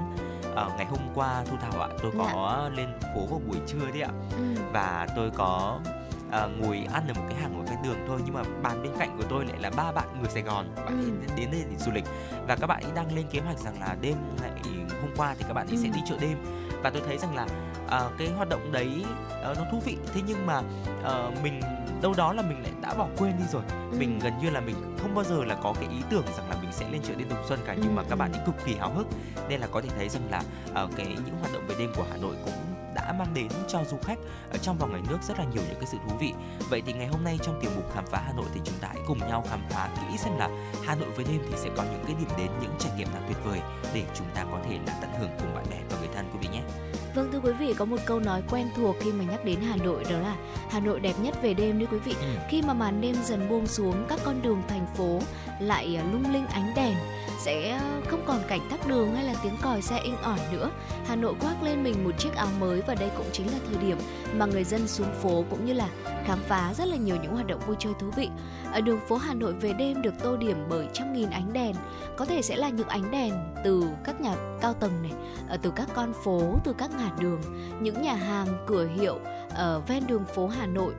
À, ngày hôm qua Thu Thảo ạ, tôi có lên phố vào buổi trưa đấy ạ Ừ. và tôi có à, ngồi ăn ở một cái hàng ở ven đường thôi nhưng mà bàn bên cạnh của tôi lại là ba bạn người Sài Gòn bạn Ừ. đến đây để du lịch và các bạn ấy đang lên kế hoạch rằng là đêm ngày hôm qua thì các bạn ấy sẽ Ừ. đi chợ đêm và tôi thấy rằng là à, cái hoạt động đấy ờ, nó thú vị thế nhưng mà ờ, mình đâu đó là mình lại đã bỏ quên đi rồi Ừ. mình gần như là mình không bao giờ là có cái ý tưởng rằng là mình sẽ lên chợ đêm Đồng Xuân cả nhưng Ừ, mà các ừ. bạn ấy cực kỳ háo hức nên là có thể thấy rằng là ờ, cái những hoạt động về đêm của Hà Nội cũng đã mang đến cho du khách ở trong và ngoài nước rất là nhiều những cái sự thú vị. Vậy thì ngày hôm nay trong tiểu mục khám phá Hà Nội thì chúng ta hãy cùng nhau khám phá kỹ xem là Hà Nội với đêm thì sẽ có những cái điểm đến, những trải nghiệm nào tuyệt vời để chúng ta có thể là tận hưởng cùng bạn bè và người thân. Vâng thưa quý vị, có một câu nói quen thuộc khi mà nhắc đến Hà Nội đó là Hà Nội đẹp nhất về đêm đấy quý vị. Ừ. Khi mà màn đêm dần buông xuống, các con đường thành phố lại à, lung linh ánh đèn sẽ ờ, không còn cảnh tắc đường hay là tiếng còi xe inh ỏi nữa. Hà Nội khoác lên mình một chiếc áo mới và đây cũng chính là thời điểm mà người dân xuống phố cũng như là khám phá rất là nhiều những hoạt động vui chơi thú vị. Ở đường phố Hà Nội về đêm được tô điểm bởi trăm nghìn ánh đèn, có thể sẽ là những ánh đèn từ các nhà cao tầng này, ở từ các con phố, từ các ngã đường, những nhà hàng, cửa hiệu ở ven đường phố Hà Nội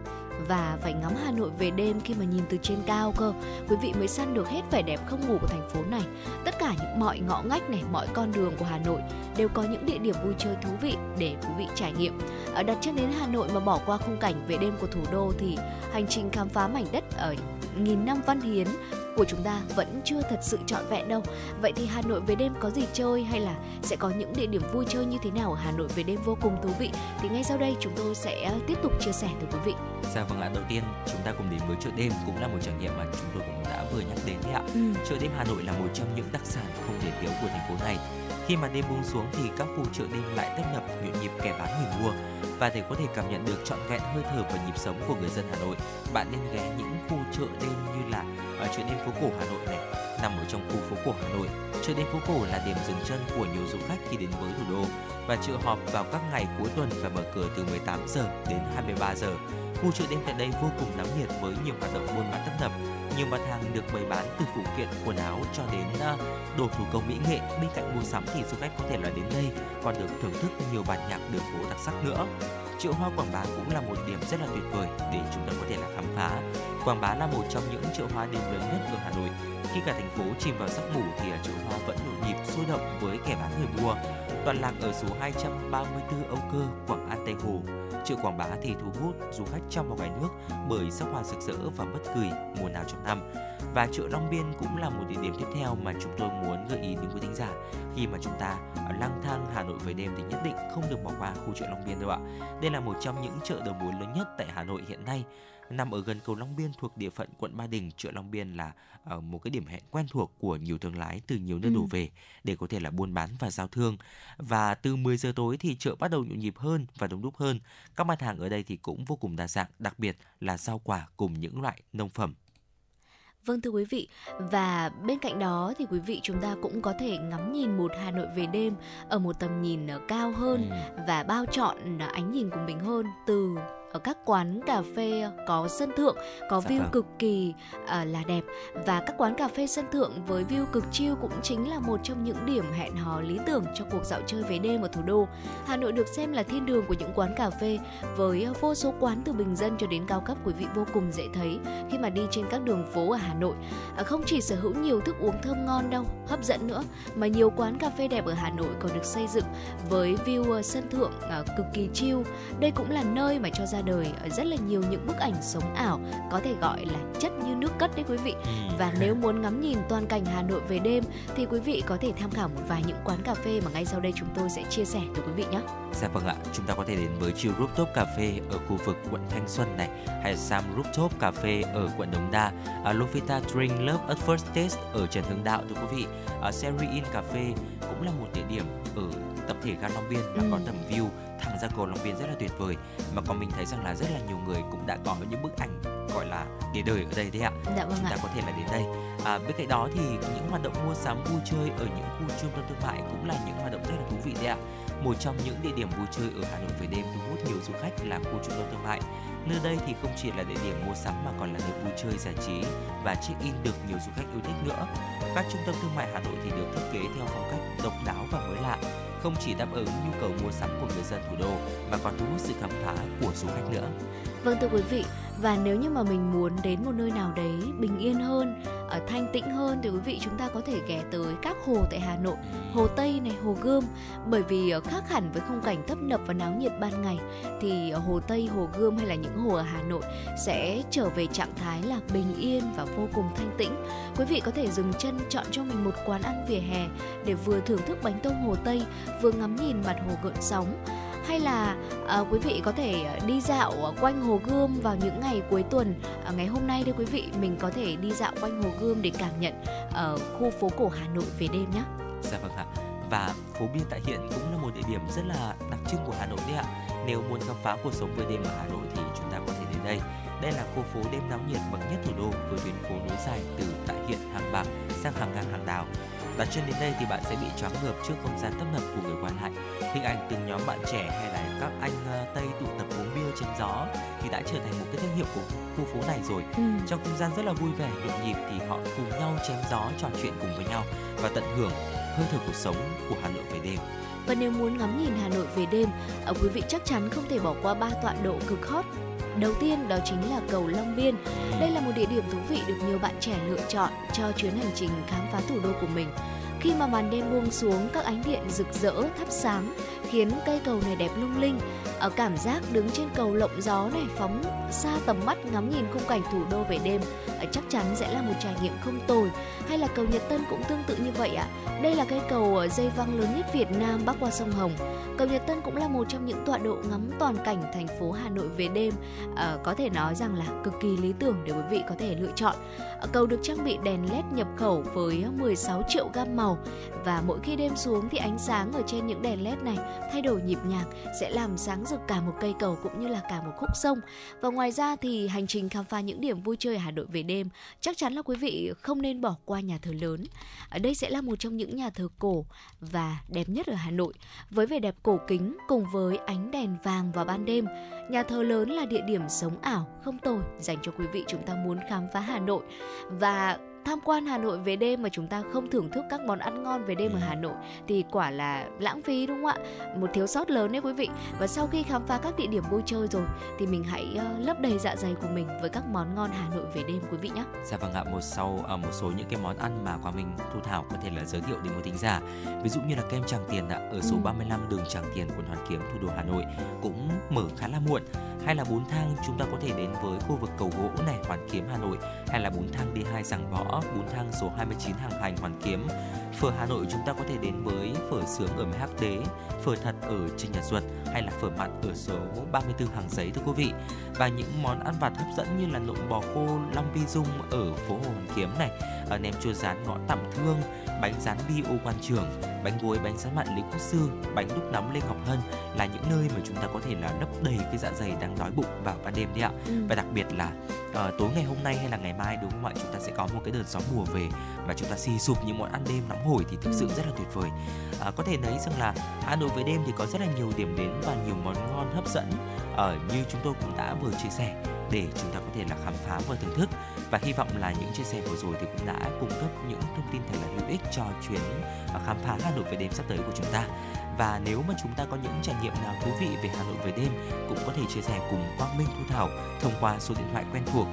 và phải ngắm Hà Nội về đêm khi mà nhìn từ trên cao cơ. Quý vị mới săn được hết vẻ đẹp không ngủ của thành phố này. Tất cả những mọi ngõ ngách này, mọi con đường của Hà Nội đều có những địa điểm vui chơi thú vị để quý vị trải nghiệm. Ở đặt chân đến Hà Nội mà bỏ qua khung cảnh về đêm của thủ đô thì hành trình khám phá mảnh đất ở nghìn năm văn hiến của chúng ta vẫn chưa thật sự trọn vẹn đâu vậy thì Hà Nội về đêm có gì chơi hay là sẽ có những địa điểm vui chơi như thế nào ở Hà Nội về đêm vô cùng thú vị thì ngay sau đây chúng tôi sẽ tiếp tục chia sẻ tới quý vị Dạ vâng ạ, đầu tiên chúng ta cùng đến với chợ đêm cũng là một trải nghiệm mà chúng tôi cũng đã vừa nhắc đến đấy ạ. ừ. Chợ đêm Hà Nội là một trong những đặc sản không thể thiếu của thành phố này. Khi mà đêm buông xuống thì các khu chợ đêm lại tấp nập nhộn nhịp kẻ bán người mua và để có thể cảm nhận được trọn vẹn hơi thở và nhịp sống của người dân Hà Nội, bạn nên ghé những khu chợ đêm như là ở chợ đêm phố cổ Hà Nội này, nằm ở trong khu phố cổ Hà Nội. Chợ đêm phố cổ là điểm dừng chân của nhiều du khách khi đến với thủ đô và chợ họp vào các ngày cuối tuần và mở cửa từ 18 giờ đến 23 giờ. Khu chợ đêm tại đây vô cùng náo nhiệt với nhiều hoạt động buôn bán tấp nập. Nhiều mặt hàng được bày bán từ phụ kiện quần áo cho đến đồ thủ công mỹ nghệ. Bên cạnh mua sắm thì du khách có thể là đến đây còn được thưởng thức nhiều bản nhạc đường phố đặc sắc nữa. Chợ hoa Quảng Bá cũng là một điểm rất là tuyệt vời để chúng ta có thể là khám phá. Quảng Bá là một trong những chợ hoa đêm lớn nhất ở Hà Nội. Khi cả thành phố chìm vào giấc ngủ thì à, chợ hoa vẫn nhộn nhịp sôi động với kẻ bán người mua. Toàn lạc ở số 234 Âu Cơ, Quảng An Tây Hồ. Chợ Quảng Bá thì thu hút du khách trong và ngoài nước bởi sắc hoa rực rỡ và bất cười mùa nào trong năm. Và chợ Long Biên cũng là một địa điểm tiếp theo mà chúng tôi muốn gợi ý đến quý thính giả khi mà chúng ta lang thang Hà Nội về đêm thì nhất định không được bỏ qua khu chợ Long Biên đâu ạ. Đây là một trong những chợ đầu mối lớn nhất tại Hà Nội hiện nay nằm ở gần cầu Long Biên thuộc địa phận quận Ba Đình, chợ Long Biên là uh, một cái điểm hẹn quen thuộc của nhiều thương lái từ nhiều nơi ừ. đổ về để có thể là buôn bán và giao thương. Và từ 10 giờ tối thì chợ bắt đầu nhộn nhịp hơn và đông đúc hơn. Các mặt hàng ở đây thì cũng vô cùng đa dạng, đặc biệt là rau quả cùng những loại nông phẩm Vâng thưa quý vị, và bên cạnh đó thì quý vị chúng ta cũng có thể ngắm nhìn một Hà Nội về đêm ở một tầm nhìn ờ, cao hơn ừ. và bao trọn ờ, ánh nhìn của mình hơn từ ở các quán cà phê có sân thượng có dạ view vâng. cực kỳ uh, là đẹp và các quán cà phê sân thượng với view cực chill cũng chính là một trong những điểm hẹn hò lý tưởng cho cuộc dạo chơi về đêm ở thủ đô. Hà Nội được xem là thiên đường của những quán cà phê với vô số quán từ bình dân cho đến cao cấp quý vị vô cùng dễ thấy khi mà đi trên các đường phố ở Hà Nội. À, không chỉ sở hữu nhiều thức uống thơm ngon đâu, hấp dẫn nữa mà nhiều quán cà phê đẹp ở Hà Nội còn được xây dựng với view sân thượng uh, cực kỳ chill. Đây cũng là nơi mà cho ra đời rất là nhiều những bức ảnh sống ảo có thể gọi là chất như nước cất đấy quý vị ừ. và (laughs) nếu muốn ngắm nhìn toàn cảnh Hà Nội về đêm thì quý vị có thể tham khảo một vài những quán cà phê mà ngay sau đây chúng tôi sẽ chia sẻ tới quý vị nhé. Dạ vâng ạ, chúng ta có thể đến với chiều rooftop cà phê ở khu vực quận Thanh Xuân này hay Sam rooftop cà phê ở quận Đống Đa, uh, Lofita Drink Love at First Taste ở Trần Hưng Đạo thưa quý vị. Uh, Seri In Cà phê cũng là một địa điểm ở tập thể ga Long Biên và ừ. có tầm view thẳng ra cầu Long Biên rất là tuyệt vời mà còn mình thấy rằng là rất là nhiều người cũng đã có những bức ảnh gọi là để đời ở đây đấy ạ. Dạ vâng Chúng ta ạ. có thể là đến đây. À, bên cạnh đó thì những hoạt động mua sắm vui chơi ở những khu trung tâm thương mại cũng là những hoạt động rất là thú vị đấy ạ. Một trong những địa điểm vui chơi ở Hà Nội về đêm thu hút nhiều du khách là khu trung tâm thương mại. Nơi đây thì không chỉ là địa điểm mua sắm mà còn là nơi vui chơi giải trí và check-in được nhiều du khách yêu thích nữa. Các trung tâm thương mại Hà Nội thì được thiết kế theo phong cách độc đáo và không chỉ đáp ứng nhu cầu mua sắm của người dân thủ đô, mà còn thu hút sự khám phá của du khách nữa. Vâng thưa quý vị, và nếu như mà mình muốn đến một nơi nào đấy bình yên hơn, ở thanh tĩnh hơn thì quý vị chúng ta có thể ghé tới các hồ tại Hà Nội, hồ Tây này, hồ Gươm. Bởi vì ờ, khác hẳn với khung cảnh tấp nập và náo nhiệt ban ngày thì hồ Tây, hồ Gươm hay là những hồ ở Hà Nội sẽ trở về trạng thái là bình yên và vô cùng thanh tĩnh. Quý vị có thể dừng chân chọn cho mình một quán ăn vỉa hè để vừa thưởng thức bánh tôm hồ Tây, vừa ngắm nhìn mặt hồ gợn sóng hay là à, quý vị có thể ờ, đi dạo ờ, quanh hồ Gươm vào những ngày cuối tuần. À, ngày hôm nay đây quý vị mình có thể đi dạo quanh hồ Gươm để cảm nhận ở khu phố cổ Hà Nội về đêm nhé. Dạ vâng ạ. Và phố Biên Tại Hiện cũng là một địa điểm rất là đặc trưng của Hà Nội đấy ạ. Nếu muốn khám phá cuộc sống về đêm ở Hà Nội thì chúng ta có thể đến đây. Đây là khu phố đêm náo nhiệt bậc nhất thủ đô với tuyến phố nối dài từ Tại Hiện, Hàng Bạc sang Hàng Ngang, Hàng Đào đặt chân đến đây thì bạn sẽ bị choáng ngợp trước không gian tấp nập của người quan lại hình ảnh từng nhóm bạn trẻ hay là các anh uh, tây tụ tập uống bia chém gió thì đã trở thành một cái thương hiệu của khu phố này rồi. Ừ. trong không gian rất là vui vẻ nhộn nhịp thì họ cùng nhau chém gió trò chuyện cùng với nhau và tận hưởng hơi thở cuộc sống của hà nội về đêm. Và nếu muốn ngắm nhìn Hà Nội về đêm, ờ, quý vị chắc chắn không thể bỏ qua ba tọa độ cực hot Đầu tiên đó chính là cầu Long Biên. Đây là một địa điểm thú vị được nhiều bạn trẻ lựa chọn cho chuyến hành trình khám phá thủ đô của mình. Khi mà màn đêm buông xuống, các ánh điện rực rỡ thắp sáng khiến cây cầu này đẹp lung linh. Ở cảm giác đứng trên cầu lộng gió này phóng xa tầm mắt ngắm nhìn khung cảnh thủ đô về đêm à, chắc chắn sẽ là một trải nghiệm không tồi. Hay là cầu Nhật Tân cũng tương tự như vậy ạ. À. Đây là cây cầu à, dây văng lớn nhất Việt Nam bắc qua sông Hồng. Cầu Nhật Tân cũng là một trong những tọa độ ngắm toàn cảnh thành phố Hà Nội về đêm. À, có thể nói rằng là cực kỳ lý tưởng để quý vị có thể lựa chọn. À, cầu được trang bị đèn led nhập khẩu với 16 triệu gam màu và mỗi khi đêm xuống thì ánh sáng ở trên những đèn led này thay đổi nhịp nhạc sẽ làm sáng rực cả một cây cầu cũng như là cả một khúc sông. Và ngoài ra thì hành trình khám phá những điểm vui chơi ở Hà Nội về đêm, chắc chắn là quý vị không nên bỏ qua nhà thờ lớn. Ở đây sẽ là một trong những nhà thờ cổ và đẹp nhất ở Hà Nội với vẻ đẹp cổ kính cùng với ánh đèn vàng vào ban đêm. Nhà thờ lớn là địa điểm sống ảo, không tồi dành cho quý vị chúng ta muốn khám phá Hà Nội và tham quan Hà Nội về đêm mà chúng ta không thưởng thức các món ăn ngon về đêm ở Hà Nội thì quả là lãng phí đúng không ạ? Một thiếu sót lớn đấy quý vị. Và sau khi khám phá các địa điểm vui chơi rồi thì mình hãy uh, lấp đầy dạ dày của mình với các món ngon Hà Nội về đêm quý vị nhé. Dạ vâng ạ, một sau uh, một số những cái món ăn mà Quang Minh Thu Thảo có thể là giới thiệu đến một thính giả. Ví dụ như là kem Tràng Tiền ạ, ở số ừ. 35 đường Tràng Tiền, quận Hoàn Kiếm, thủ đô Hà Nội cũng mở khá là muộn hay là bốn thang chúng ta có thể đến với khu vực cầu gỗ này Hoàn Kiếm Hà Nội hay là bốn thang D2 Giảng Võ, bún thang số 29 Hàng Hành Hoàn Kiếm. Phở Hà Nội chúng ta có thể đến với phở sướng ở Hắc Tế, phở thật ở Trình Nhật Duật hay là phở mặn ở số 34 Hàng Giấy thưa quý vị. Và những món ăn vặt hấp dẫn như là nộm bò khô Long Vi Dung ở phố Hồ Hoàn Kiếm này, nem chua rán ngõ Tạm Thương, bánh rán bi ô quan trường, bánh gối bánh rán mặn Lý Quốc Sư, bánh đúc nắm Lê Ngọc Hân là những nơi mà chúng ta có thể là lấp đầy cái dạ dày đang đói bụng vào ban đêm đấy ạ. Ừ. Và đặc biệt là uh, tối ngày hôm nay hay là ngày mai đúng không ạ? Chúng ta sẽ có một cái đợt gió mùa về và chúng ta xì sụp những món ăn đêm nóng hổi thì thực ừ. sự rất là tuyệt vời. Uh, có thể thấy rằng là Hà Nội với đêm thì có rất là nhiều điểm đến và nhiều món ngon hấp dẫn. Uh, như chúng tôi cũng đã vừa chia sẻ để chúng ta có thể là khám phá và thưởng thức và hy vọng là những chia sẻ vừa rồi thì cũng đã cung cấp những thông tin thật là hữu ích cho chuyến à, khám phá Hà Nội về đêm sắp tới của chúng ta và nếu mà chúng ta có những trải nghiệm nào thú vị về Hà Nội về đêm, cũng có thể chia sẻ cùng Quang Minh, Thu Thảo thông qua số điện thoại quen thuộc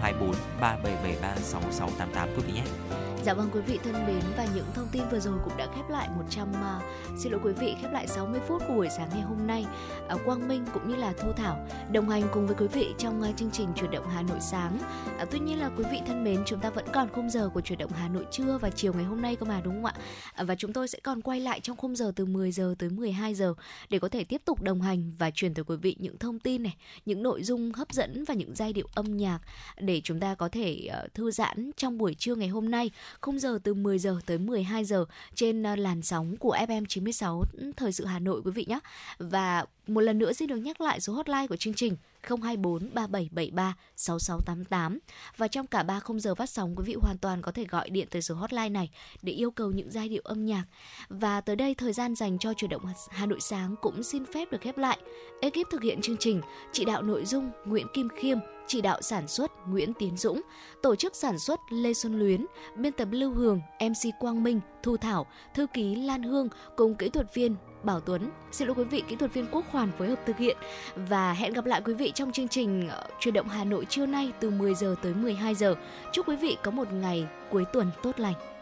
024 3773 6688 quý vị nhé. Dạ vâng quý vị thân mến và những thông tin vừa rồi cũng đã khép lại 100 uh, à, xin lỗi quý vị khép lại 60 phút của buổi sáng ngày hôm nay. Uh, Quang Minh cũng như là Thu Thảo đồng hành cùng với quý vị trong uh, chương trình chuyển động Hà Nội sáng. Uh, tuy nhiên là quý vị thân mến chúng ta vẫn còn khung giờ của chuyển động Hà Nội trưa và chiều ngày hôm nay cơ mà đúng không ạ? Uh, và chúng tôi sẽ còn quay lại trong khung giờ từ 10 giờ tới 12 giờ để có thể tiếp tục đồng hành và truyền tới quý vị những thông tin này, những nội dung hấp dẫn và những giai điệu âm nhạc để chúng ta có thể uh, thư giãn trong buổi trưa ngày hôm nay khung giờ từ 10 giờ tới 12 giờ trên ờ, làn sóng của FM 96 ừ, Thời sự Hà Nội, quý vị nhé. Và một lần nữa xin được nhắc lại số hotline của chương trình 024 3773 6688 và trong cả 3 khung giờ phát sóng quý vị hoàn toàn có thể gọi điện tới số hotline này để yêu cầu những giai điệu âm nhạc. Và tới đây thời gian dành cho chuyển động Hà Nội sáng cũng xin phép được khép lại. Ekip thực hiện chương trình, chỉ đạo nội dung Nguyễn Kim Khiêm, chỉ đạo sản xuất Nguyễn Tiến Dũng, tổ chức sản xuất Lê Xuân Luyến, biên tập Lưu Hường, MC Quang Minh, Thu Thảo, thư ký Lan Hương cùng kỹ thuật viên Bảo Tuấn. Xin lỗi quý vị, kỹ thuật viên Quốc Hoàn phối hợp thực hiện và hẹn gặp lại quý vị trong chương trình ờ, truyền động Hà Nội trưa nay từ 10 giờ tới 12 giờ. Chúc quý vị có một ngày cuối tuần tốt lành.